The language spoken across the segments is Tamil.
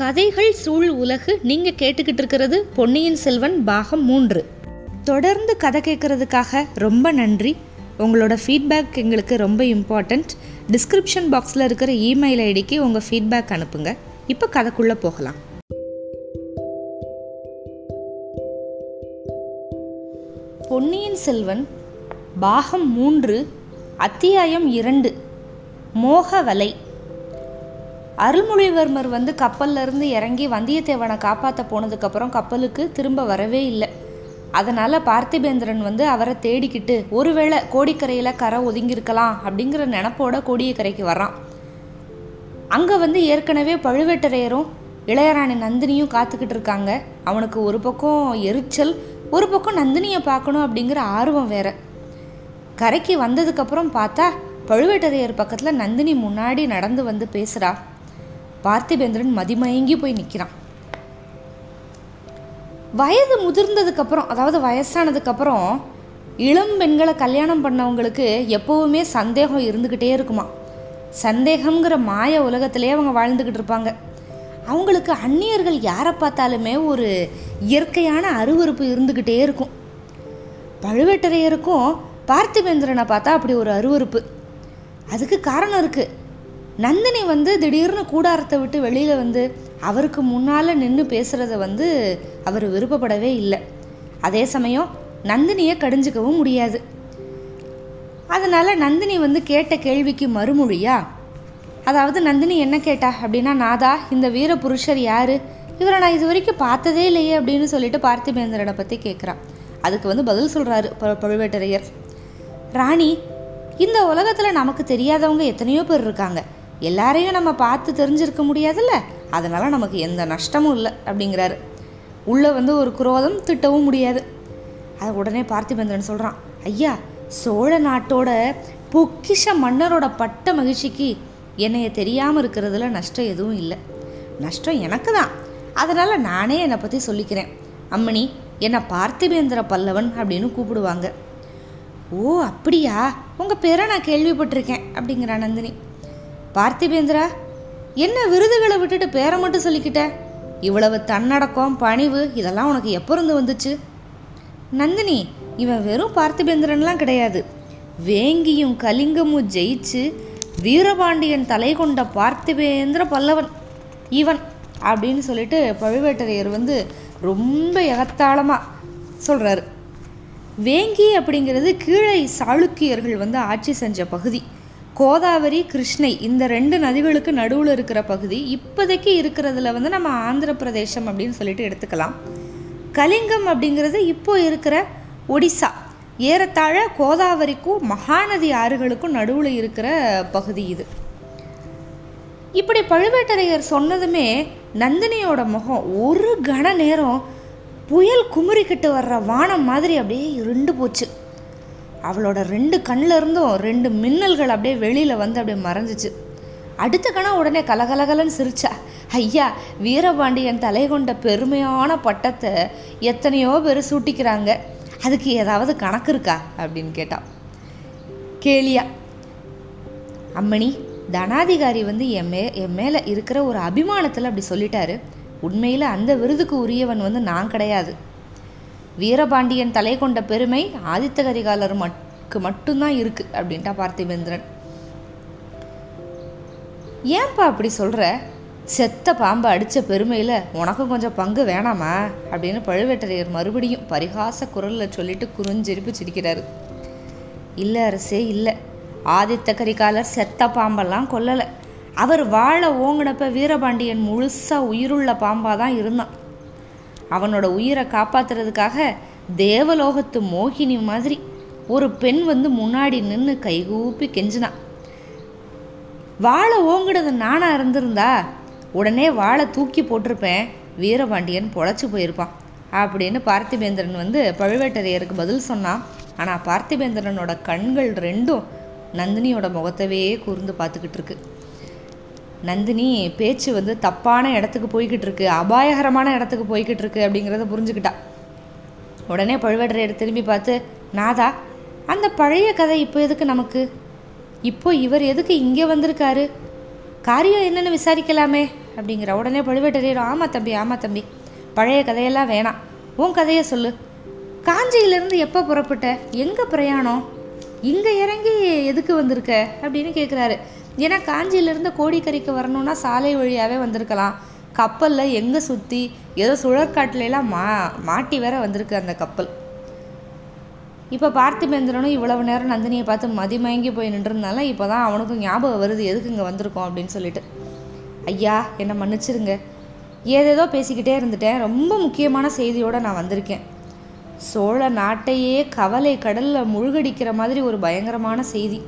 கதைகள் சூழ் உலகு நீங்கள் கேட்டுக்கிட்டு இருக்கிறது பொன்னியின் செல்வன் பாகம் மூன்று. தொடர்ந்து கதை கேட்குறதுக்காக ரொம்ப நன்றி. உங்களோட ஃபீட்பேக் எங்களுக்கு ரொம்ப இம்பார்ட்டண்ட் டிஸ்கிரிப்ஷன் பாக்ஸில் இருக்கிற இமெயில் ஐடிக்கு உங்கள் ஃபீட்பேக் அனுப்புங்க. இப்போ கதைக்குள்ளே போகலாம். பொன்னியின் செல்வன் பாகம் மூன்று அத்தியாயம் இரண்டு மோகவலை. அருள்மொழிவர்மர் வந்து கப்பல்லேருந்து இறங்கி வந்தியத்தேவனை காப்பாற்ற போனதுக்கப்புறம் கப்பலுக்கு திரும்ப வரவே இல்லை. அதனால் பார்த்திபேந்திரன் வந்து அவரை தேடிக்கிட்டு ஒருவேளை கோடிக்கரையில் கரை ஒதுங்கியிருக்கலாம் அப்படிங்கிற நினப்போட கோடியக்கரைக்கு வர்றான். அங்கே வந்து ஏற்கனவே பழுவேட்டரையரும் இளையராணி நந்தினியும் காத்துக்கிட்டு இருக்காங்க. அவனுக்கு ஒரு பக்கம் எரிச்சல் ஒரு பக்கம் நந்தினியை பார்க்கணும் அப்படிங்கிற ஆர்வம் வேற. கரைக்கு வந்ததுக்கப்புறம் பார்த்தா பழுவேட்டரையர் பக்கத்தில் நந்தினி முன்னாடி நடந்து வந்து பேசுகிறா பார்த்திபேந்திரன் மதிமயங்கி போய் நிற்கிறான் வயது முதிர்ந்ததுக்கப்புறம் அதாவது வயசானதுக்கப்புறம் இளம் பெண்களை கல்யாணம் பண்ணவங்களுக்கு எப்போவுமே சந்தேகம் இருந்துக்கிட்டே இருக்குமா? சந்தேகங்கிற மாய உலகத்திலே அவங்க வாழ்ந்துக்கிட்டு இருப்பாங்க. அவங்களுக்கு அந்நியர்கள் யாரை பார்த்தாலுமே ஒரு இயற்கையான அருவறுப்பு இருந்துக்கிட்டே இருக்கும். பழுவேட்டரையருக்கும் பார்த்திபேந்திரனை பார்த்தா அப்படி ஒரு அருவருப்பு. அதுக்கு காரணம் இருக்குது நந்தினி வந்து திடீர்னு கூடாரத்தை விட்டு வெளியில் வந்து அவருக்கு முன்னால் நின்று பேசுகிறத வந்து அவர் விருப்பப்படவே இல்லை. அதே சமயம் நந்தினியை கடிஞ்சிக்கவும் முடியாது. அதனால் நந்தினி வந்து கேட்ட கேள்விக்கு மறுமொழியா அதாவது நந்தினி என்ன கேட்டா? அப்படின்னா நாதா இந்த வீர புருஷர் யாரு? இவரை நான் இது வரைக்கும் பார்த்ததே இல்லையே அப்படின்னு சொல்லிட்டு பார்த்திபேந்திரனை பற்றி கேட்குறான் அதுக்கு வந்து பதில் சொல்கிறாரு பழுவேட்டரையர். ராணி இந்த உலகத்தில் நமக்கு தெரியாதவங்க எத்தனையோ பேர் இருக்காங்க. எல்லாரையும் நம்ம பார்த்து தெரிஞ்சிருக்க முடியாதுல்ல? அதனால் நமக்கு எந்த நஷ்டமும் இல்லை அப்படிங்கிறாரு. உள்ளே வந்து ஒரு குரோதம் திட்டவும் முடியாது. அதை உடனே பார்த்திபேந்திரன் சொல்கிறான் ஐயா சோழ நாட்டோட பொக்கிஷ மன்னரோட பட்ட மகிழ்ச்சிக்கு என்னைய தெரியாமல் இருக்கிறதுல நஷ்டம் எதுவும் இல்லை. நஷ்டம் எனக்கு தான். அதனால் நானே என்னை பற்றி சொல்லிக்கிறேன். அம்மணி என்னை பார்த்திபேந்திர பல்லவன் அப்படின்னு கூப்பிடுவாங்க. ஓ அப்படியா? உங்கள் பேரை நான் கேள்விப்பட்டிருக்கேன் அப்படிங்கிற நந்தினி. பார்த்திபேந்திரா என்ன விருதுகளை விட்டுட்டு பேரை மட்டும் சொல்லிக்கிட்ட? இவ்வளவு தன்னடக்கம் பணிவு இதெல்லாம் உனக்கு எப்போ இருந்து வந்துச்சு? நந்தினி இவன் வெறும் பார்த்திபேந்திரன்லாம் கிடையாது. வேங்கியும் கலிங்கமும் ஜெயிச்சு வீரபாண்டியன் தலை கொண்ட பார்த்திபேந்திர பல்லவன் இவன் அப்படின்னு சொல்லிட்டு பழுவேட்டரையர் வந்து ரொம்ப எகத்தாளமாக சொல்கிறாரு வேங்கி அப்படிங்கிறது கீழே சாளுக்கியர்கள் வந்து ஆட்சி செஞ்ச பகுதி. கோதாவரி கிருஷ்ணை இந்த ரெண்டு நதிகளுக்கு நடுவில் இருக்கிற பகுதி இப்போதைக்கு இருக்கிறதுல வந்து நம்ம ஆந்திர பிரதேசம் அப்படின்னு சொல்லிட்டு எடுத்துக்கலாம். கலிங்கம் அப்படிங்கிறது இப்போ இருக்கிற ஒடிசா. ஏறத்தாழ கோதாவரிக்கும் மகாநதி ஆறுகளுக்கும் நடுவில் இருக்கிற பகுதி இது. இப்படி பழுவேட்டரையர் சொன்னதுமே நந்தினியோட முகம் ஒரு கண நேரம் புயல் குமுறிக்கிட்டு வர்ற வானம் மாதிரி அப்படியே இருண்டு போச்சு. அவளோட ரெண்டு கண்ணில் இருந்தும் ரெண்டு மின்னல்கள் அப்படியே வெளியில் வந்து அப்படியே மறைஞ்சிச்சு. அடுத்த கணம் உடனே கலகலகலன்னு சிரிச்சா. ஐயா வீரபாண்டியன் தலை கொண்ட பெருமையான பட்டத்தை எத்தனையோ பேர் சூட்டிக்கிறாங்க. அதுக்கு ஏதாவது கணக்கு இருக்கா? அப்படின்னு கேட்டான் கேளியா அம்மணி தனாதிகாரி வந்து என் மே என் மேலே இருக்கிற ஒரு அபிமானத்தில் அப்படி சொல்லிட்டாரு. உண்மையில் அந்த விருதுக்கு உரியவன் வந்து நான் கிடையாது. வீரபாண்டியன் தலை கொண்ட பெருமை ஆதித்த கரிகாலர் மட்கு மட்டும்தான் இருக்கு அப்படின்ட்டா பார்த்திபேந்திரன் ஏன்பா அப்படி சொல்கிற செத்த பாம்பை அடித்த பெருமையில் உனக்கும் கொஞ்சம் பங்கு வேணாமா? அப்படின்னு பழுவேட்டரையர் மறுபடியும் பரிகாச குரலில் சொல்லிட்டு குறுஞ்சிரிப்பு சிரிக்கிறாரு. இல்லை அரசே இல்லை. ஆதித்த கரிகாலர் செத்த பாம்பெல்லாம் கொல்லலை. அவர் வாழ ஓங்கினப்ப வீரபாண்டியன் முழுசாக உயிருள்ள பாம்பாக தான் இருந்தான். அவனோட உயிரை காப்பாத்துறதுக்காக தேவலோகத்து மோகினி மாதிரி ஒரு பெண் வந்து முன்னாடி நின்று கைகூப்பி கெஞ்சினான் வாழை ஓங்கினது நானாக இருந்திருந்தா? உடனே வாழை தூக்கி போட்டிருப்பேன். வீரபாண்டியன் பொழைச்சி போயிருப்பான். அப்படின்னு பார்த்திபேந்திரன் வந்து பழுவேட்டரையருக்கு பதில் சொன்னான். ஆனால் பார்த்திபேந்திரனோட கண்கள் ரெண்டும் நந்தினியோட முகத்தவே கூர்ந்து பார்த்துக்கிட்டு இருக்கு. நந்தினி பேச்சு வந்து தப்பான இடத்துக்கு போய்கிட்டு இருக்கு அபாயகரமான இடத்துக்கு போய்கிட்டு இருக்கு அப்படிங்கிறத புரிஞ்சுக்கிட்டா. உடனே பழுவேட்டரையர் திரும்பி பார்த்து நாதா அந்த பழைய கதை இப்போ எதுக்கு நமக்கு? இப்போ இவர் எதுக்கு இங்கே வந்திருக்காரு? காரியம் என்னென்னு விசாரிக்கலாமே அப்படிங்கிற உடனே பழுவேட்டரையர் ஆமா தம்பி ஆமா தம்பி பழைய கதையெல்லாம் வேணாம். உன் கதையை சொல்லு. காஞ்சியிலேருந்து எப்போ புறப்பட்ட? எங்கே பிரயாணம்? இங்கே இறங்கி எதுக்கு வந்திருக்க? அப்படின்னு கேட்குறாரு ஏன்னா காஞ்சியிலேருந்து கோடிக்கரைக்கு வரணும்னா சாலை வழியாகவே வந்திருக்கலாம். கப்பலில் எங்கே சுற்றி ஏதோ சுழற்காட்டிலலாம் மா மாட்டி வேற வந்திருக்கு அந்த கப்பல். இப்போ பார்த்திபேந்திரனும் இவ்வளவு நேரம் நந்தினியை பார்த்து மதிமயங்கி போய் நின்றுருந்தாலும் இப்போ தான் அவனுக்கும் ஞாபகம் வருது எதுக்கு இங்கே வந்திருக்கோம் அப்படின்னு சொல்லிட்டு. ஐயா என்னை மன்னிச்சிருங்க. ஏதேதோ பேசிக்கிட்டே இருந்துட்டேன். ரொம்ப முக்கியமான செய்தியோடு நான் வந்திருக்கேன். சோழ நாட்டையே கவலை கடலில் முழுகடிக்கிற மாதிரி ஒரு பயங்கரமான செய்தி.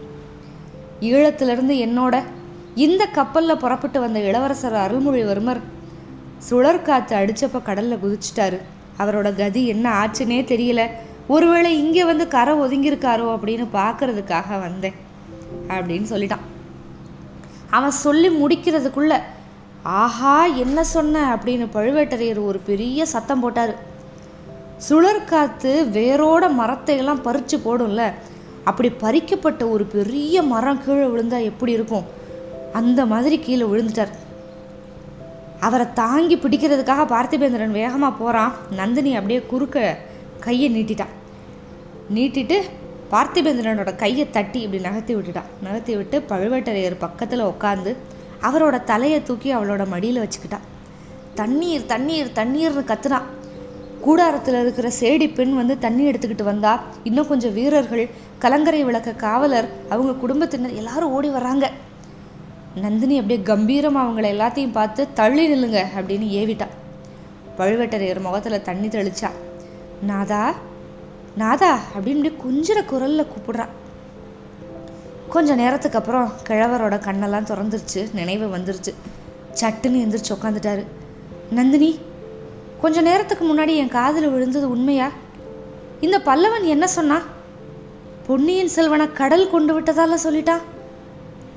ஈழத்திலிருந்து என்னோட இந்த கப்பலில் புறப்பட்டு வந்த இளவரசர் அருள்மொழிவர்மர் சுழற்காற்று அடித்தப்போ கடலில் குதிச்சிட்டாரு. அவரோட கதி என்ன ஆச்சுன்னே தெரியல. ஒருவேளை இங்கே வந்து கரை ஒதுங்கியிருக்காரோ அப்படின்னு பார்க்கறதுக்காக வந்தேன் அப்படின்னு சொல்லிட்டான். அவன் சொல்லி முடிக்கிறதுக்குள்ள ஆஹா என்ன சொன்ன? அப்படின்னு பழுவேட்டரையர் ஒரு பெரிய சத்தம் போட்டார். சுழற்காத்து வேரோட மரத்தை எல்லாம் பறித்து போடும்ல அப்படி பறிக்கப்பட்ட ஒரு பெரிய மரம் கீழே விழுந்தா எப்படி இருக்கும்? அந்த மாதிரி கீழே விழுந்துட்டார். அவரை தாங்கி பிடிக்கிறதுக்காக பார்த்திபேந்திரன் வேகமாக போகிறான் நந்தினி அப்படியே குறுக்க கையை நீட்டிட்டான் நீட்டிட்டு பார்த்திபேந்திரனோட கையை தட்டி இப்படி நகர்த்தி விட்டுட்டான் நகர்த்தி விட்டு பழுவேட்டரையர் பக்கத்தில் உட்காந்து அவரோட தலையை தூக்கி அவளோட மடியில் வச்சுக்கிட்டான் தண்ணீர் தண்ணீர் தண்ணீர்னு கத்துனான் கூடாரத்தில் இருக்கிற சேடி பெண் வந்து தண்ணி எடுத்துக்கிட்டு வந்தா இன்னும் கொஞ்சம் வீரர்கள் கலங்கரை விளக்க காவலர் அவங்க குடும்பத்தினர் எல்லாரும் ஓடி வராங்க நந்தினி அப்படியே கம்பீரமாக அவங்கள எல்லாத்தையும் பார்த்து தள்ளி நில்லுங்க அப்படின்னு ஏவிட்டா. பழுவேட்டரையர் முகத்தில் தண்ணி தெளிச்சா. நாதா நாதா அப்படின்னு அப்படியே கொஞ்சிற குரலில் கூப்பிடுறா. கொஞ்ச நேரத்துக்கு அப்புறம் கிழவரோட கண்ணெல்லாம் திறந்துருச்சு நினைவு வந்துருச்சு. சட்டுன்னு எந்திரிச்சு உட்காந்துட்டாரு நந்தினி கொஞ்ச நேரத்துக்கு முன்னாடி என் காதில் விழுந்தது உண்மையா? இந்த பல்லவன் என்ன சொன்னா? பொன்னியின் செல்வனை கடல் கொண்டு விட்டதால சொல்லிட்டான்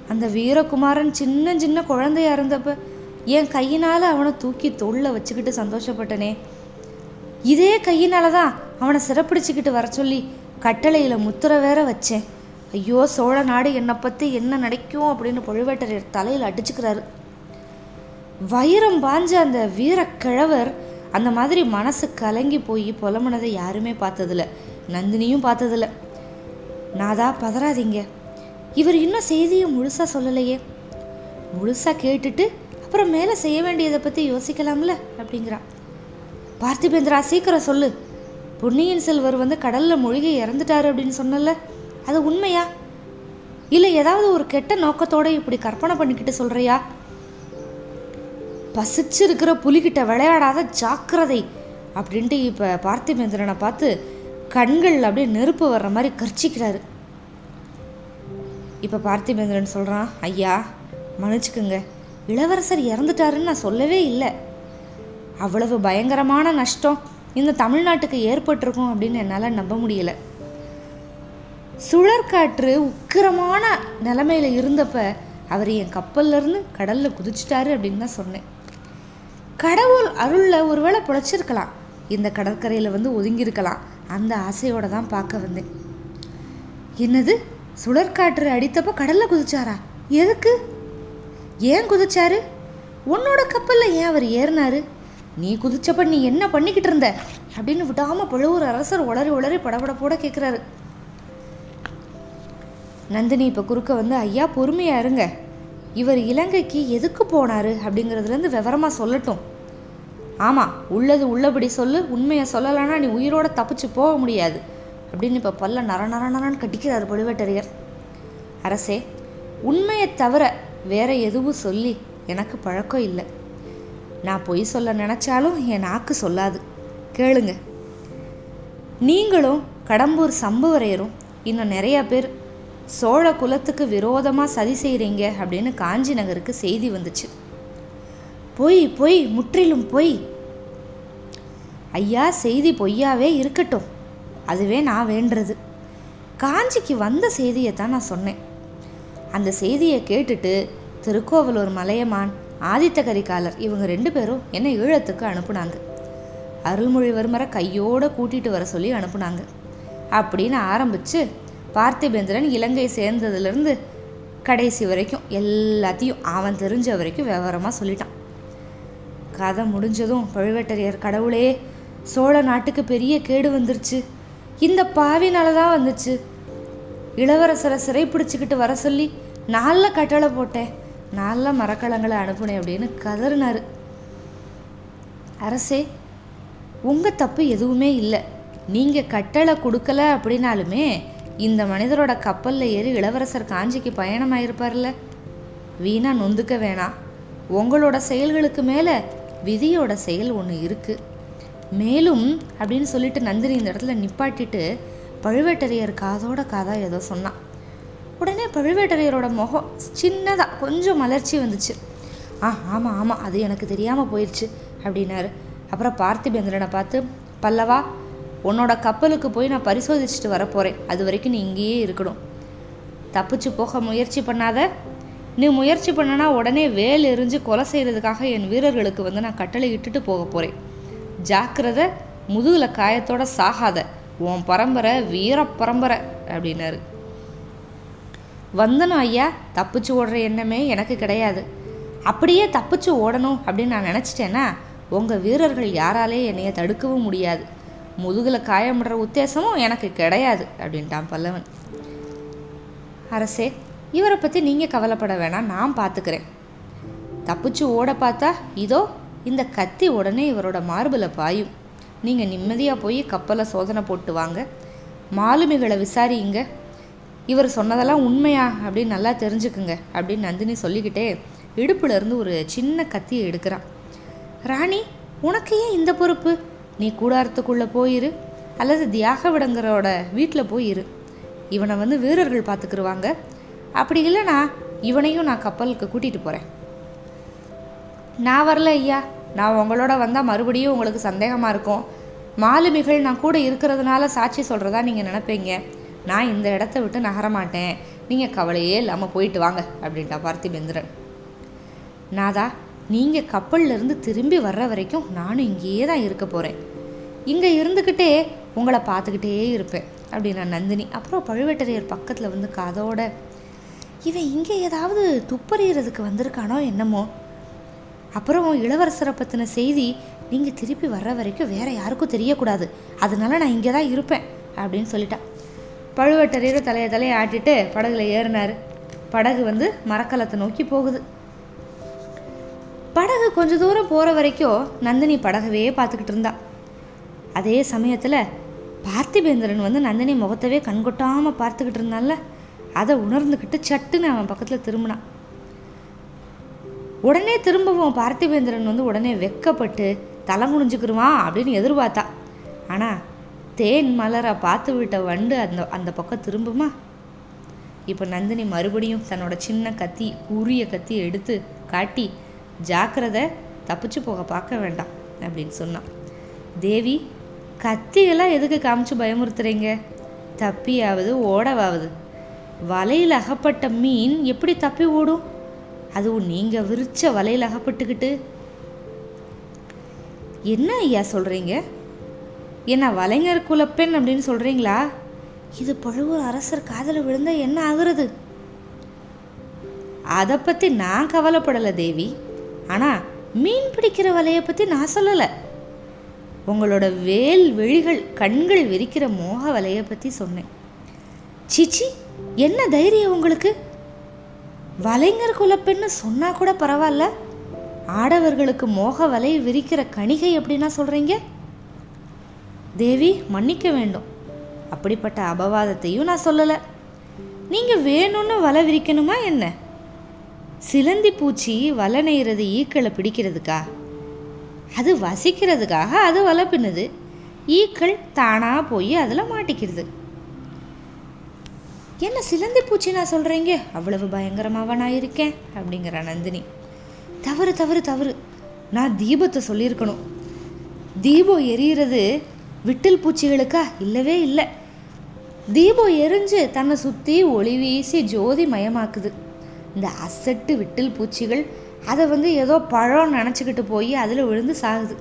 அந்த வீரகுமாரன் சின்ன சின்ன குழந்தையா இருந்தப்ப என் கையினால் அவனை தூக்கி தோளில் வச்சுக்கிட்டு சந்தோஷப்பட்டனே. இதே கையினால தான் அவனை சிறப்பிடிச்சுக்கிட்டு வர சொல்லி கட்டளையில் முத்திரை வேற வச்சேன். ஐயோ சோழ நாடு என்னை பற்றி என்ன நினைக்கும் அப்படின்னு பழுவேட்டரையர் தலையில் அடிச்சுக்கிறாரு. வைரம் பாஞ்ச அந்த வீரக்கிழவர் அந்த மாதிரி மனசு கலங்கி போய் புலம்புனதை யாருமே பார்த்ததில்ல. நந்தினியும் பார்த்ததில்ல. நாதா பதறாதீங்க. இவர் இன்னும் செய்தியை முழுசாக சொல்லலையே. முழுசாக கேட்டுட்டு அப்புறம் மேலே செய்ய வேண்டியதை பற்றி யோசிக்கலாம்ல? அப்படிங்கிறா. பார்த்திபேந்திரா சீக்கிரம் சொல்லு. பொன்னியின் செல்வர் வந்து கடலில் மூழ்கி இறந்துட்டாரு அப்படின்னு சொன்னல அது உண்மையா? இல்லை ஏதாவது ஒரு கெட்ட நோக்கத்தோட இப்படி கற்பனை பண்ணிக்கிட்டு சொல்கிறியா பசிச்சிருக்கிற புலிகிட்ட விளையாடாத ஜாக்கிரதை அப்படின்ட்டு இப்போ பார்த்திபேந்திரனை பார்த்து கண்கள் அப்படியே நெருப்பு வர்ற மாதிரி கர்ச்சிக்கிறாரு. இப்போ பார்த்திபேந்திரன் சொல்கிறான் ஐயா மன்னிச்சுக்குங்க. இளவரசர் இறந்துட்டாருன்னு நான் சொல்லவே இல்லை. அவ்வளவு பயங்கரமான நஷ்டம் இந்த தமிழ்நாட்டுக்கு ஏற்பட்டிருக்கும் அப்படின்னு என்னால் நம்ப முடியல. சுழற்காற்று உக்கிரமான நிலமையில இருந்தப்ப அவர் என் கப்பல்லேருந்து கடலில் கடல்ல குதிச்சிட்டாரு அப்படின்னு தான் சொன்னேன். கடவுள் அருளில் ஒருவேளை பிழைச்சிருக்கலாம் இந்த கடற்கரையில் வந்து ஒதுங்கியிருக்கலாம். அந்த ஆசையோட தான் பார்க்க வந்தேன். என்னது? சுழற்காற்று அடித்தப்போ கடலில் குதிச்சாரா? எதுக்கு? ஏன் குதிச்சாரு? உன்னோட கப்பலில் ஏன் அவர் ஏறினாரு? நீ குதிச்சப்ப நீ என்ன பண்ணிக்கிட்டு இருந்த? அப்படின்னு விடாமல் பழுவூர் அரசர் உளறி உளறி படபடப்போட கேட்குறாரு நந்தினி இப்போ குறுக்க வந்து ஐயா பொறுமையா இருங்க. இவர் இலங்கைக்கு எதுக்கு போனாரு? அப்படிங்கிறதுலேருந்து விவரமாக சொல்லட்டும். ஆமாம் உள்ளது உள்ளபடி சொல்லு உண்மையை சொல்லலைன்னா நீ உயிரோட தப்பிச்சு போக முடியாது. அப்படின்னு இப்போ பல்ல நர நர நரன்னு கட்டிக்கிறார் பழுவேட்டரையர். அரசே உண்மையை தவிர வேற எதுவும் சொல்லி எனக்கு பழக்கம் இல்லை. நான் பொய் சொல்ல நினச்சாலும் என் நாக்கு சொல்லாது. கேளுங்க. நீங்களும் கடம்பூர் சம்புவரையரும் இன்னும் நிறையா பேர் சோழ குலத்துக்கு விரோதமாக சதி செய்கிறீங்க அப்படின்னு காஞ்சி நகருக்கு செய்தி வந்துச்சு. பொய் பொய் முற்றிலும் பொய். ஐயா செய்தி பொய்யாவே இருக்கட்டும். அதுவே நான் வேண்டுறது. காஞ்சிக்கு வந்த செய்தியை தான் நான் சொன்னேன். அந்த செய்தியை கேட்டுட்டு திருக்கோவலூர் மலையமான் ஆதித்த கரிகாலர் இவங்க ரெண்டு பேரும் என்னை ஈழத்துக்கு அனுப்புனாங்க. அருள்மொழிவர்மரை கையோடு கூட்டிட்டு வர சொல்லி அனுப்புனாங்க. அப்படின்னு ஆரம்பிச்சு பார்த்திபேந்திரன் இலங்கை சேர்ந்ததுலேருந்து கடைசி வரைக்கும் எல்லாத்தையும் அவன் தெரிஞ்ச வரைக்கும் விவரமாக சொல்லிட்டான். கதை முடிஞ்சதும் பழுவேட்டரையர் கடவுளே சோழ நாட்டுக்கு பெரிய கேடு வந்துருச்சு. இந்த பாவினால தான் வந்துச்சு. இளவரசரை சிறை பிடிச்சிக்கிட்டு வர சொல்லி நாளில் கட்டளை போட்டேன். நல்ல மரக்கலங்களை அனுப்புனேன் அப்படின்னு கதறினாரு. அரசே உங்கள் தப்பு எதுவுமே இல்லை. நீங்கள் கட்டளை கொடுக்கல அப்படின்னாலுமே இந்த மனிதரோட கப்பலில் ஏறி இளவரசர் காஞ்சிக்கு பயணமாயிருப்பார்ல. வீணா நொந்துக்க வேணாம். உங்களோட செயல்களுக்கு மேலே விதியோட செயல் ஒன்று இருக்குது மேலும் அப்படின்னு சொல்லிட்டு நந்தினி இந்த இடத்துல நிப்பாட்டிட்டு பழுவேட்டரையர் காதோட காதாக ஏதோ சொன்னான் உடனே பழுவேட்டரையரோட முகம் சின்னதாக கொஞ்சம் மலர்ச்சி வந்துச்சு. ஆ ஆமாம் ஆமாம் அது எனக்கு தெரியாமல் போயிடுச்சு அப்படின்னாரு. அப்புறம் பார்த்திபேந்திரனை பார்த்து பல்லவா உன்னோட கப்பலுக்கு போய் நான் பரிசோதிச்சுட்டு வரப்போகிறேன் அது வரைக்கும் நீ இங்கேயே இருக்கணும். தப்பிச்சு போக முயற்சி பண்ணாத. நீ முயற்சி பண்ணனா உடனே வேல் எரிஞ்சு கொலை செய்கிறதுக்காக என் வீரர்களுக்கு வந்து நான் கட்டளை இட்டுட்டு போக போகிறேன் ஜாக்கிரத முதுகில் காயத்தோட சாகாத உன் பரம்பரை வீர பரம்பரை அப்படின்னாரு. வந்தனும் ஐயா தப்பிச்சு ஓடுற எண்ணமே எனக்கு கிடையாது. அப்படியே தப்பிச்சு ஓடணும் அப்படின்னு நான் நினச்சிட்டேன்னா உங்கள் வீரர்கள் யாராலே என்னைய தடுக்கவும் முடியாது. முதுகில் காயமிடுற உத்தேசமும் எனக்கு கிடையாது அப்படின்ட்டான் பல்லவன். அரசே இவரை பற்றி நீங்கள் கவலைப்பட வேணாம் நான் பார்த்துக்கிறேன் தப்பிச்சு ஓட பார்த்தா இதோ இந்த கத்தி உடனே இவரோட மார்பில் பாயும். நீங்கள் நிம்மதியாக போய் கப்பலை சோதனை போட்டு வாங்க. மாலுமிகளை விசாரியுங்க. இவர் சொன்னதெல்லாம் உண்மையா அப்படின்னு நல்லா தெரிஞ்சுக்குங்க அப்படின்னு நந்தினி சொல்லிக்கிட்டே இடுப்புலேருந்து ஒரு சின்ன கத்தியை எடுக்கிறான் ராணி உனக்கு ஏன் இந்த பொறுப்பு? நீ கூடாரத்துக்குள்ளே போயிரு அல்லது தியாக விடங்கரோட வீட்டில் போயிரு. இவனை வந்து வீரர்கள் பார்த்துக்கிருவாங்க அப்படி இல்லைனா இவனையும் நான் கப்பலுக்கு கூட்டிகிட்டு போகிறேன் நான் வரல ஐயா. நான் உங்களோட வந்தால் மறுபடியும் உங்களுக்கு சந்தேகமாக இருக்கும். மாலுமிகள் நான் கூட இருக்கிறதுனால சாட்சி சொல்கிறதா நீங்கள் நினைப்பீங்க. நான் இந்த இடத்த விட்டு நகர மாட்டேன். நீங்கள் கவலையே இல்லாமல் போயிட்டு வாங்க அப்படின்ட்டா பார்த்திபேந்திரன். நாதா நீங்கள் கப்பல்லேருந்து திரும்பி வர்ற வரைக்கும் நானும் இங்கேயே தான் இருக்க போகிறேன் இங்கே இருந்துக்கிட்டே உங்களை பார்த்துக்கிட்டே இருப்பேன் அப்படின்னா நந்தினி. அப்புறம் பழுவேட்டரையர் பக்கத்தில் வந்து காதோட இவன் இங்கே ஏதாவது துப்பறியறதுக்கு வந்திருக்கானோ என்னமோ. அப்புறம் இளவரசரை பற்றின செய்தி நீங்கள் திருப்பி வர்ற வரைக்கும் வேற யாருக்கும் தெரியக்கூடாது. அதனால நான் இங்கே தான் இருப்பேன் அப்படின்னு சொல்லிட்டான் பழுவட்டரையர் தலையை தலையை ஆட்டிட்டு படகுல ஏறினார். படகு வந்து மரக்கலத்தை நோக்கி போகுது. படகு கொஞ்ச தூரம் போகிற வரைக்கும் நந்தினி படகவே பார்த்துக்கிட்டு இருந்தான் அதே சமயத்தில் பார்த்திபேந்திரன் வந்து நந்தினி முகத்தவே கண்கொட்டாமல் பார்த்துக்கிட்டு இருந்தான்ல. அதை உணர்ந்துக்கிட்டு சட்டுன்னு அவன் பக்கத்தில் திரும்பினான். உடனே திரும்பவும் பார்த்திவேந்திரன் வந்து உடனே வெக்கப்பட்டு தலை குனிஞ்சுக்கிருவான் அப்படின்னு எதிர்பார்த்தா. ஆனால் தேன் மலரை பார்த்து விட்ட வண்டு அந்த அந்த பக்கம் திரும்புமா? இப்போ நந்தினி மறுபடியும் தன்னோட சின்ன கத்தி உரிய கத்தி எடுத்து காட்டி ஜாக்கிரதை தப்பிச்சு போக பார்க்க வேண்டாம் அப்படின்னு சொன்னான். தேவி கத்தியெல்லாம் எதுக்கு காமிச்சு பயமுறுத்துறீங்க? தப்பியாவது ஓடவாவது வலையில் அகப்பட்ட மீன் எப்படி தப்பி ஓடும்? அதுவும் நீங்கள் விரிச்ச வலையில் அகப்பட்டுக்கிட்டு. என்ன ஐயா சொல்கிறீங்க என்ன வலைஞர் குலப்பெண் அப்படின்னு சொல்கிறீங்களா இது பழுவூர் அரசர் காதில் விழுந்தா என்ன ஆகுறது? அதை பற்றி நான் கவலைப்படலை தேவி. ஆனால் மீன் பிடிக்கிற வலையை பற்றி நான் சொல்லலை. உங்களோட வேல் வெளிகள் கண்கள் விரிக்கிற மோக வலையை பற்றி சொன்னேன். சிச்சி என்ன தைரியம் உங்களுக்கு? வலைஞர் குலப்பெண்ணு சொன்னா கூட பரவாயில்ல. ஆடவர்களுக்கு மோக வலை விரிக்கிற கணிகை எப்படின்னா சொல்கிறீங்க தேவி மன்னிக்க வேண்டும். அப்படிப்பட்ட அபவாதத்தையும் நான் சொல்லலை. நீங்கள் வேணும்னு வலை விரிக்கணுமா என்ன? சிலந்தி பூச்சி வலை நெய்கிறது ஈக்களை பிடிக்கிறதுக்கா? அது வசிக்கிறதுக்காக அது வலை பின்னுது. ஈக்கள் தானாக போய் அதில் மாட்டிக்கிறது. என்ன சிலந்தி பூச்சி நான் சொல்கிறீங்க அவ்வளவு பயங்கரமாவா நான் இருக்கேன் அப்படிங்கிற நந்தினி. தவறு தவறு தவறு. நான் தீபத்தை சொல்லியிருக்கணும். தீபம் எரியிறது விட்டில் பூச்சிகளுக்கா? இல்லவே இல்லை. தீபம் எரிஞ்சு தன்னை சுற்றி ஒளி வீசி ஜோதி மயமாக்குது. இந்த அசட்டு விட்டில் பூச்சிகள் அதை வந்து ஏதோ பழம் நினச்சிக்கிட்டு போய் அதில் விழுந்து சாகுது.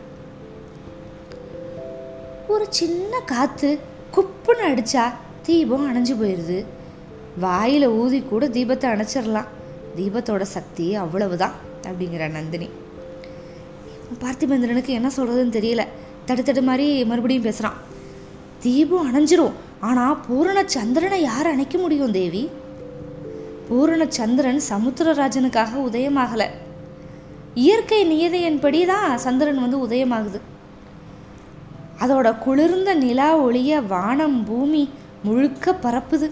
ஒரு சின்ன காற்று குப்புன்னு அடித்தா தீபம் அணைஞ்சு போயிடுது வாயில் ஊதி கூட தீபத்தை அணைச்சிடலாம் தீபத்தோட சக்தி அவ்வளவுதான் அப்படிங்கிற நந்தினி. பார்த்திபேந்திரனுக்கு என்ன சொல்கிறதுன்னு தெரியல. தடுத்தடு மாதிரி மறுபடியும் பேசுகிறான் தீபம் அணைஞ்சிரும் ஆனால் பூரண சந்திரனை யார் அணைக்க முடியும் தேவி? பூரண சந்திரன் சமுத்திரராஜனுக்காக உதயமாகலை. இயற்கை நியதியின்படி தான் சந்திரன் வந்து உதயமாகுது. அதோட குளிர்ந்த நிலா ஒளிய வானம் பூமி முழுக்க பரப்புது.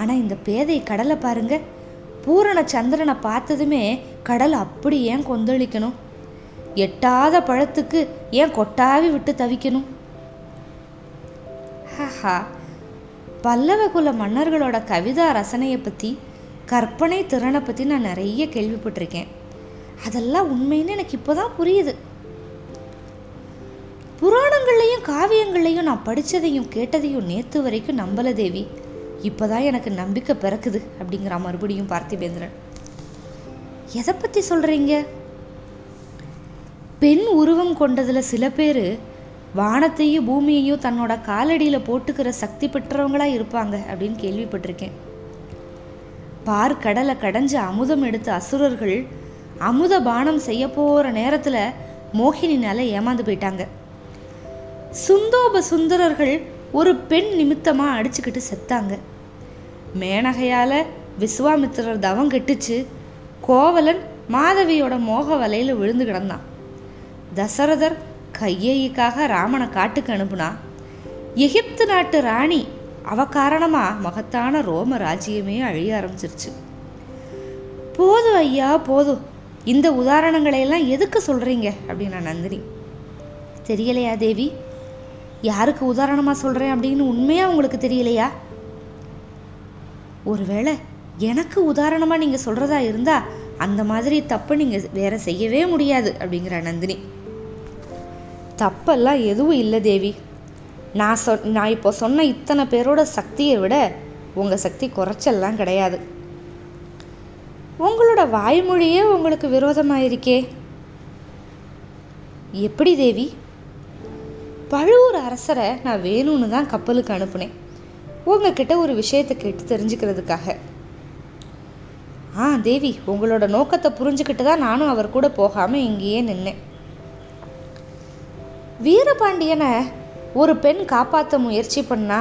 ஆனால் இந்த பேதை கடலை பாருங்க. பூரண சந்திரனை பார்த்ததுமே கடல் அப்படி ஏன் கொந்தளிக்கணும்? எட்டாத பழத்துக்கு ஏன் கொட்டாவி விட்டு தவிக்கணும்? ஹஹா. பல்லவ குல மன்னர்களோட கவிதா ரசனையை பற்றி கற்பனை திறனை பற்றி நான் நிறைய கேள்விப்பட்டிருக்கேன். அதெல்லாம் உண்மைன்னு எனக்கு இப்போ தான் புரியுது. புராணங்கள்லையும் காவியங்கள்லையும் நான் படித்ததையும் கேட்டதையும் நேற்று வரைக்கும் நம்பல தேவி. இப்போதான் எனக்கு நம்பிக்கை பிறக்குது அப்படிங்கிற மறுபடியும் பார்த்திபேந்திரன். எதை பற்றி சொல்கிறீங்க பெண் உருவம் கொண்டதில் சில பேர் வானத்தையும் பூமியையும் தன்னோட காலடியில் போட்டுக்கிற சக்தி பெற்றவங்களா இருப்பாங்க அப்படின்னு கேள்விப்பட்டிருக்கேன். பார் கடலை கடைஞ்சு அமுதம் எடுத்த அசுரர்கள் அமுத பானம் செய்ய போகிற நேரத்தில் மோகினினால ஏமாந்து போயிட்டாங்க. சுந்தோப சுந்தரர்கள் ஒரு பெண் நிமித்தமாக அடிச்சுக்கிட்டு செத்தாங்க. மேனகையால் விஸ்வாமித்திரர் தவம் கெட்டுச்சு. கோவலன் மாதவியோட மோக வலையில் விழுந்து கிடந்தான். தசரதர் கையேயிக்காக ராமனை காட்டுக்கு அனுப்புனா எகிப்து நாட்டு ராணி அவ காரணமாக மகத்தான ரோம ராஜ்யமே அழிய ஆரம்பிச்சிருச்சு. போதும் ஐயா போதும் இந்த உதாரணங்களை எல்லாம் எதுக்கு சொல்கிறீங்க அப்படின்னா நந்தினி. தெரியலையா தேவி? யாருக்கு உதாரணமாக சொல்கிறேன் அப்படின்னு உண்மையாக உங்களுக்கு தெரியலையா? ஒருவேளை எனக்கு உதாரணமாக நீங்கள் சொல்கிறதா இருந்தால் அந்த மாதிரி தப்பு நீங்கள் வேற செய்யவே முடியாது அப்படிங்கிற நந்தினி. தப்பெல்லாம் எதுவும் இல்லை தேவி. நான் சொ நான் இப்போ சொன்ன இத்தனை பேரோட சக்தியை விட உங்கள் சக்தி குறைச்சல்லாம் கிடையாது. உங்களோட வாய்மொழியே உங்களுக்கு விரோதமாக இருக்கே எப்படி தேவி? பழுவூர் அரசரை நான் வேணும்னு தான் கப்பலுக்கு அனுப்புனேன். உங்ககிட்ட ஒரு விஷயத்தை கேட்டு தெரிஞ்சுக்கிறதுக்காக. ஆ தேவி உங்களோட நோக்கத்தை புரிஞ்சுக்கிட்டு தான் நானும் அவர் கூட போகாமல் இங்கேயே நின்னேன். வீரபாண்டியனை ஒரு பெண் காப்பாற்ற முயற்சி பண்ணா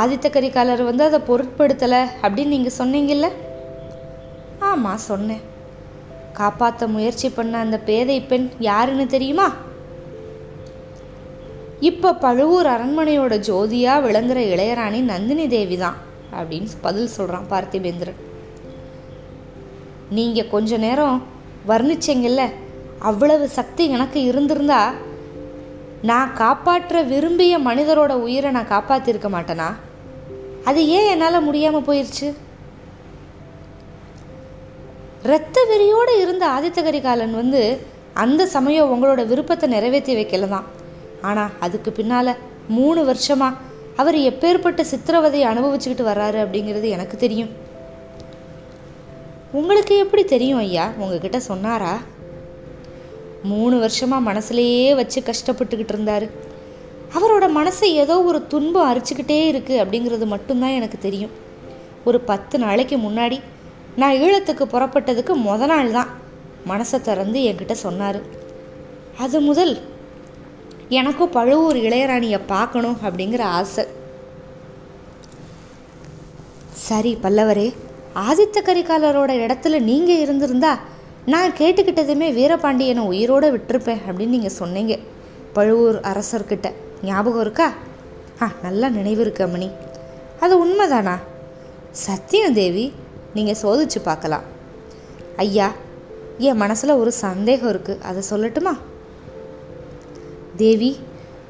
ஆதித்த கரிகாலர் வந்து அதை பொருட்படுத்தலை அப்படின்னு நீங்கள் சொன்னீங்கல்ல? ஆமாம் சொன்னேன். காப்பாற்ற முயற்சி பண்ண அந்த பேதை பெண் யாருன்னு தெரியுமா? இப்போ பழுவூர் அரண்மனையோட ஜோதியாக விளங்குற இளையராணி நந்தினி தேவி தான் அப்படின்னு பதில் சொல்கிறான் பார்த்திபேந்திரன். நீங்கள் கொஞ்ச நேரம் வர்ணிச்சிங்கல்ல அவ்வளவு சக்தி எனக்கு இருந்திருந்தா நான் காப்பாற்ற விரும்பிய மனிதரோட உயிரை நான் காப்பாற்றிருக்க மாட்டேனா? அது ஏன் என்னால் முடியாமல் போயிடுச்சு இரத்த வெறியோடு இருந்த ஆதித்த கரிகாலன் வந்து அந்த சமயம் உங்களோட விருப்பத்தை நிறைவேற்றி வைக்கல தான் ஆனால் அதுக்கு பின்னால் மூணு வருஷமாக அவர் எப்பேற்பட்ட சித்திரவதையை அனுபவிச்சுக்கிட்டு வர்றாரு அப்படிங்கிறது எனக்கு தெரியும். உங்களுக்கு எப்படி தெரியும் ஐயா? உங்ககிட்ட சொன்னாரா? மூணு வருஷமாக மனசுலையே வச்சு கஷ்டப்பட்டுக்கிட்டு இருந்தார். அவரோட மனசை ஏதோ ஒரு துன்பம் அரிச்சுக்கிட்டே இருக்குது அப்படிங்கிறது மட்டும்தான் எனக்கு தெரியும். ஒரு பத்து நாளைக்கு முன்னாடி நான் ஈழத்துக்கு புறப்பட்டதுக்கு முத நாள் தான் மனசை திறந்து என்கிட்ட சொன்னார். அது முதல் எனக்கும் பழுவூர் இளையராணியை பார்க்கணும் அப்படிங்கிற ஆசை. சரி பல்லவரே ஆதித்த கரிகாலரோட இடத்துல நீங்கள் இருந்திருந்தா நான் கேட்டுக்கிட்டதுமே வீரபாண்டியனை உயிரோடு விட்டுருப்பேன் அப்படின்னு நீங்கள் சொன்னீங்க. பழுவூர் அரசர்கிட்ட. ஞாபகம் இருக்கா? ஆ நல்லா நினைவு இருக்கு அம்மணி. அது உண்மைதானா? சத்தியம் தேவி நீங்கள் சோதிச்சு பார்க்கலாம். ஐயா என் மனசில் ஒரு சந்தேகம் இருக்குது அதை சொல்லட்டுமா? தேவி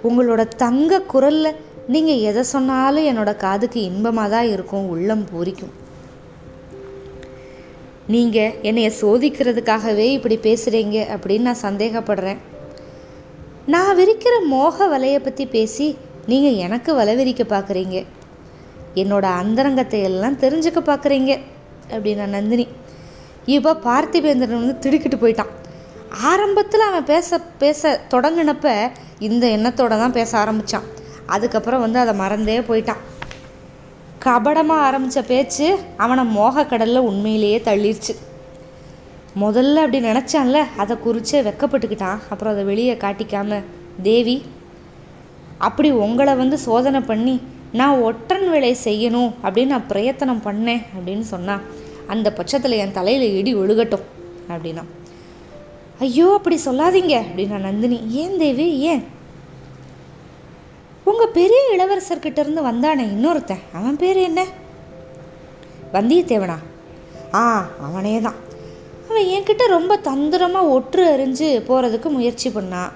உங்களோட தங்க குரலில் நீங்கள் எதை சொன்னாலும் என்னோட காதுக்கு இன்பமாக தான் இருக்கும் உள்ளம் பூரிக்கும். நீங்கள் என்னைய சோதிக்கிறதுக்காகவே இப்படி பேசுகிறீங்க அப்படின்னு நான் சந்தேகப்படுறேன். நான் விரிக்கிற மோக வலையை பற்றி பேசி நீங்கள் எனக்கு வலை விரிக்க பார்க்குறீங்க என்னோட அந்தரங்கத்தை எல்லாம் தெரிஞ்சுக்க பார்க்குறீங்க அப்படின்னா நந்தினி. இப்போ பார்த்திபேந்திரன் வந்து திடுக்கிட்டு போயிட்டான். ஆரம்பத்தில் அவன் பேச பேச தொடங்கினப்ப இந்த எண்ணத்தோடு தான் பேச ஆரம்பித்தான் அதுக்கப்புறம் வந்து அதை மறந்தே போயிட்டான். கபடமாக ஆரம்பித்த பேச்சு அவனை மோகக்கடலில் உண்மையிலேயே தள்ளிருச்சு. முதல்ல அப்படி நினச்சான்ல அதை குறிச்சே வெக்கப்பட்டுக்கிட்டான். அப்புறம் அதை வெளியே காட்டிக்காம தேவி அப்படி உங்களை வந்து சோதனை பண்ணி நான் ஒற்றன் வேலை செய்யணும் அப்படின்னு நான் பிரயத்தனம் பண்ணேன் அப்படின்னு சொன்னான். அந்த பட்சத்தில் என் தலையில் இடி ஒழுகட்டும் அப்படின்னா ஐயோ அப்படி சொல்லாதீங்க அப்படின்னா நந்தினி. ஏன் தேவி ஏன்? உங்கள் பெரிய இளவரசர்கிட்ட இருந்து வந்தானே இன்னொருத்தன். அவன் பேர் என்ன? வந்தியத்தேவனா? ஆ அவனே தான் அவன் என்கிட்ட ரொம்ப தந்திரமாக ஒற்று அறிஞ்சு போகிறதுக்கு முயற்சி பண்ணான்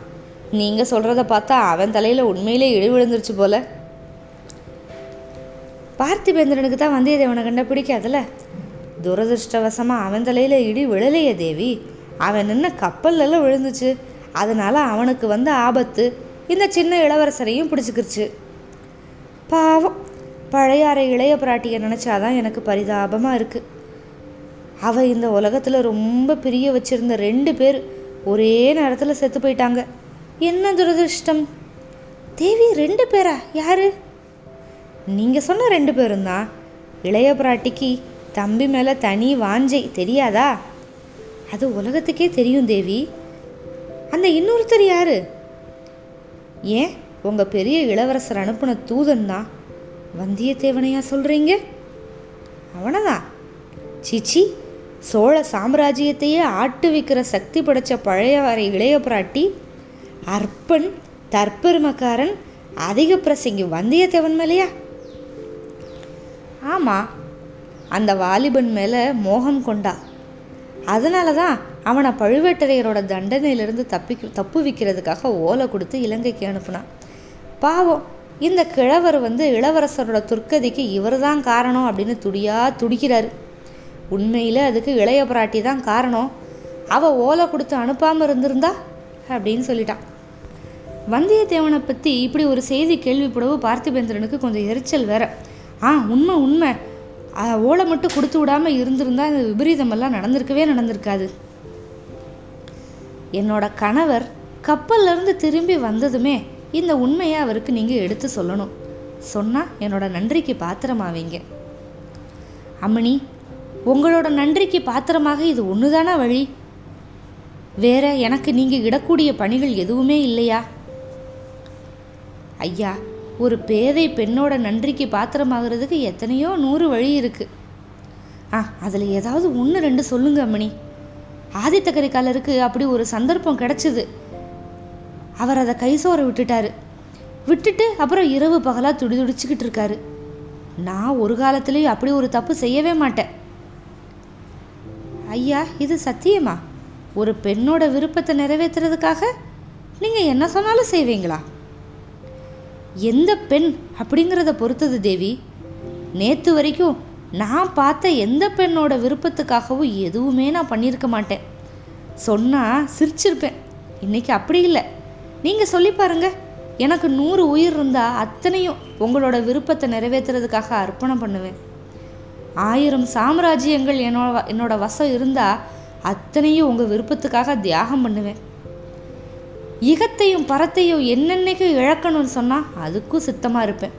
நீங்கள் சொல்கிறத பார்த்தா அவன் தலையில் உண்மையிலே இடி விழுந்துருச்சு போல. பார்த்திபேந்திரனுக்கு தான் வந்தியத்தேவனை கண்ட பிடிக்காதுல்ல துரதிருஷ்டவசமாக அவன் தலையில் இடி விழலையே தேவி. அவன் நின்ன கப்பல்லெல்லாம் விழுந்துச்சு. அதனால் அவனுக்கு வந்த ஆபத்து இந்த சின்ன இளவரசரையும் பிடிச்சிக்கிருச்சு. பாவம். பழையாறை இளைய பிராட்டியை நினச்சாதான் எனக்கு பரிதாபமாக இருக்குது அவள் இந்த உலகத்தில் ரொம்ப பிரிய வச்சிருந்த ரெண்டு பேர் ஒரே நேரத்தில் செத்து போயிட்டாங்க. என்ன துரதிருஷ்டம்? தேவி ரெண்டு பேரா? யாரு? நீங்கள் சொன்ன ரெண்டு பேரும் தான் இளைய பிராட்டிக்கு தம்பி மேலே தனி வாஞ்சை தெரியாதா? அது உலகத்துக்கே தெரியும் தேவி. அந்த இன்னொருத்தர் யாரு? ஏன் உங்கள் பெரிய இளவரசர் அனுப்பின தூதன் தான் வந்தியத்தேவனையா சொல்கிறீங்க அவனதான் சிச்சி சோழ சாம்ராஜ்யத்தையே ஆட்டுவிக்கிற சக்தி படைச்ச பழைய வரை இளைய பிராட்டி அற்பன் தற்பெருமக்காரன் அதிக பிரசங்கி வந்தியத்தேவன் மேலையா? ஆமாம் அந்த வாலிபன் மேலே மோகம் கொண்டா. அதனால தான் அவனை பழுவேட்டரையரோட தண்டனையிலிருந்து தப்பி தப்பு விற்கிறதுக்காக ஓலை கொடுத்து இலங்கைக்கு அனுப்புனான். பாவம் இந்த கிழவர் வந்து இளவரசரோட துர்க்கதிக்கு இவர் தான் காரணம் அப்படின்னு துடியா துடிக்கிறாரு. உண்மையில் அதுக்கு இளைய பிராட்டி தான் காரணம். அவள் ஓலை கொடுத்து அனுப்பாமல் இருந்திருந்தா? அப்படின்னு சொல்லிட்டான். வந்தியத்தேவனை பற்றி இப்படி ஒரு செய்தி கேள்விப்படவு பார்த்திபேந்திரனுக்கு கொஞ்சம் எரிச்சல் வேற. ஆ உண்மை உண்மை. ஓலை மட்டும் கொடுத்து விடாமல் இருந்திருந்தா இந்த விபரீதமெல்லாம் நடந்திருக்கவே நடந்திருக்காது. என்னோட கணவர் கப்பல்லேருந்து திரும்பி வந்ததுமே இந்த உண்மையை அவருக்கு நீங்கள் எடுத்து சொல்லணும். சொன்னால் என்னோட நன்றிக்கு பாத்திரமாவீங்க. அம்மணி உங்களோட நன்றிக்கு பாத்திரமாக இது ஒன்றுதானா வழி? வேற எனக்கு நீங்கள் இடக்கூடிய பணிகள் எதுவுமே இல்லையா? ஐயா ஒரு பேதை பெண்ணோட நன்றிக்கு பாத்திரமாகிறதுக்கு எத்தனையோ நூறு வழி இருக்கு. ஆ அதில் ஏதாவது ஒன்று ரெண்டு சொல்லுங்க அம்மணி. ஆதித்த கரிகாலருக்கு அப்படி ஒரு சந்தர்ப்பம் கிடைச்சிது. அவர் அதை கைசோர விட்டுட்டாரு. விட்டுட்டு அப்புறம் இரவு பகலாக துடி துடிச்சுக்கிட்டு இருக்காரு. நான் ஒரு காலத்துலேயும் அப்படி ஒரு தப்பு செய்யவே மாட்டேன். ஐயா இது சத்தியமா? ஒரு பெண்ணோட விருப்பத்தை நிறைவேற்றுறதுக்காக நீங்கள் என்ன சொன்னாலும் செய்வீங்களா? எந்த பெண் அப்படிங்கிறத பொறுத்தது தேவி. நேற்று வரைக்கும் நான் பார்த்த எந்த பெண்ணோட விருப்பத்துக்காகவும் எதுவுமே நான் பண்ணியிருக்க மாட்டேன். சொன்னால் சிரிச்சிருப்பேன். இன்னைக்கு அப்படி இல்லை. நீங்கள் சொல்லி பாருங்க. எனக்கு நூறு உயிர் இருந்தால் அத்தனையும் உங்களோட விருப்பத்தை நிறைவேற்றுறதுக்காக அர்ப்பணம் பண்ணுவேன். ஆயிரம் சாம்ராஜ்யங்கள் என்னோட என்னோட வசம் இருந்தால் அத்தனையும் உங்கள் விருப்பத்துக்காக தியாகம் பண்ணுவேன். இகத்தையும் பரத்தையும் என்னென்னைக்கு இழக்கணும்னு சொன்னால் அதுக்கும் சித்தமாக இருப்பேன்.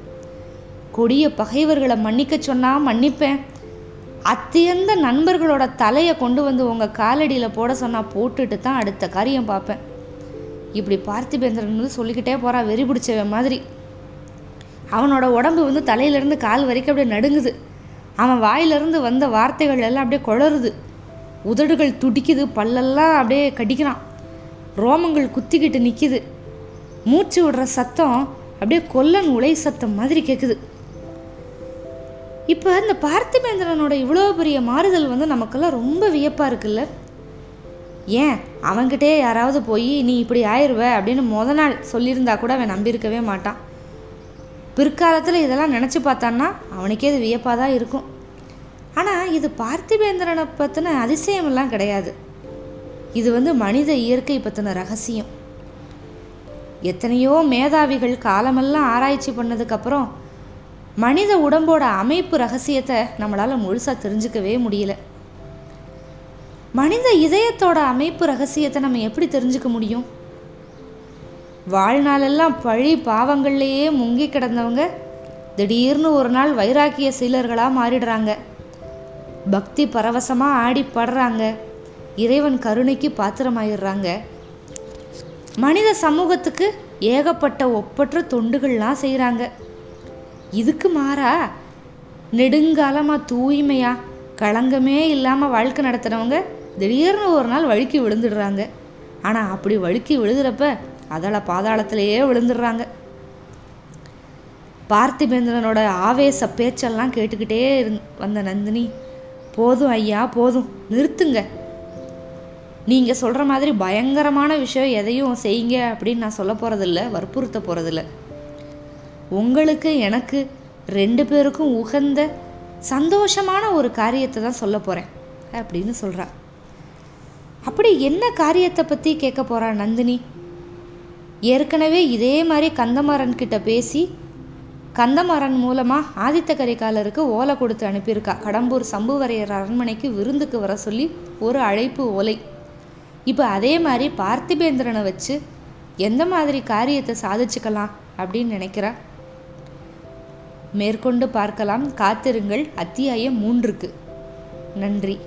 கொடிய பகைவர்களை மன்னிக்க சொன்னால் மன்னிப்பேன். அத்தியந்த நண்பர்களோட தலையை கொண்டு வந்து உங்கள் காலடியில் போட சொன்னால் போட்டுட்டு தான் அடுத்த காரியம் பார்ப்பேன். இப்படி பார்த்திபேந்திரன் வந்து சொல்லிக்கிட்டே போகிறான் வெறி பிடிச்சவன் மாதிரி. அவனோட உடம்பு வந்து தலையிலேருந்து கால் வரைக்கும் அப்படியே நடுங்குது. அவன் வாயிலிருந்து வந்த வார்த்தைகள் எல்லாம் அப்படியே குளறுது உதடுகள் துடிக்குது பல்லெல்லாம் அப்படியே கடிக்கிறான். ரோமங்கள் குத்திக்கிட்டு நிற்கிது மூச்சு விடுற சத்தம் அப்படியே கொல்லன் உலை சத்தம் மாதிரி கேட்குது இப்போ இந்த பார்த்திபேந்திரனோட இவ்வளோ பெரிய மாறுதல் வந்து நமக்கெல்லாம் ரொம்ப வியப்பாக இருக்குல்ல? ஏன்? அவன்கிட்டயே யாராவது போய் நீ இப்படி ஆயிடுவ அப்படின்னு முத நாள் சொல்லியிருந்தா கூட அவன் நம்பியிருக்கவே மாட்டான். பிற்காலத்தில் இதெல்லாம் நினச்சி பார்த்தான்னா அவனுக்கே இது வியப்பாக தான் இருக்கும். ஆனால் இது பார்த்திபேந்திரனை பற்றின அதிசயமெல்லாம் கிடையாது. இது வந்து மனித இயற்கை பற்றின ரகசியம். எத்தனையோ மேதாவிகள் காலமெல்லாம் ஆராய்ச்சி பண்ணதுக்கப்புறம் மனித உடம்போட அமைப்பு ரகசியத்தை நம்மளால் முழுசாக தெரிஞ்சுக்கவே முடியல. மனித இதயத்தோட அமைப்பு ரகசியத்தை நம்ம எப்படி தெரிஞ்சுக்க முடியும்? வாழ்நாளெல்லாம் பழி பாவங்கள்லேயே முங்கி கிடந்தவங்க திடீர்னு ஒரு நாள் வைராக்கிய சீலர்களாக மாறிடுறாங்க. பக்தி பரவசமாக ஆடி படுறாங்க. இறைவன் கருணைக்கு பாத்திரமாயிடுறாங்க. மனித சமூகத்துக்கு ஏகப்பட்ட ஒப்பற்ற தொண்டுகள்லாம் செய்கிறாங்க இதுக்கு மாறா நெடுங்காலமாக தூய்மையா களங்கமே இல்லாமல் வாழ்க்கை நடத்துகிறவங்க திடீர்னு ஒரு நாள் வழுக்கி விழுந்துடுறாங்க. ஆனால் அப்படி வழுக்கி விழுகிறப்ப அதால் பாதாளத்திலேயே விழுந்துடுறாங்க. பார்த்திபேந்திரனோட ஆவேச பேச்செல்லாம் கேட்டுக்கிட்டே இருந் வந்த நந்தினி போதும் ஐயா போதும் நிறுத்துங்க. நீங்கள் சொல்கிற மாதிரி பயங்கரமான விஷயம் எதையும் செய்யுங்க அப்படின்னு நான் சொல்ல போகிறதில்ல வற்புறுத்த போகிறதில்ல உங்களுக்கு எனக்கு ரெண்டு பேருக்கும் உகந்த சந்தோஷமான ஒரு காரியத்தை தான் சொல்ல போகிறேன் அப்படின்னு சொல்கிறா அப்படி என்ன காரியத்தை பற்றி கேட்க போகிறா நந்தினி? ஏற்கனவே இதே மாதிரி கந்தமாறன் கிட்ட பேசி கந்தமாறன் மூலமாக ஆதித்த கரிகாலருக்கு ஓலை கொடுத்து அனுப்பியிருக்கா. கடம்பூர் சம்புவரையர் அரண்மனைக்கு விருந்துக்கு வர சொல்லி ஒரு அழைப்பு ஓலை. இப்போ அதே மாதிரி பார்த்திபேந்திரனை வச்சு எந்த மாதிரி காரியத்தை சாதிச்சுக்கலாம் அப்படின்னு நினைக்கிறா? மேற்கொண்டு பார்க்கலாம். காத்திருங்கள். அத்தியாயம் மூன்றுக்கு. நன்றி.